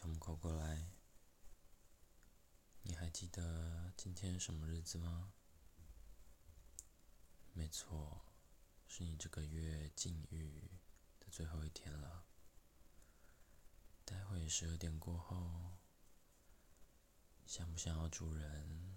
小母狗过来。你还记得今天什么日子吗？没错是你这个月禁欲的最后一天了。待会十二点过后想不想要主人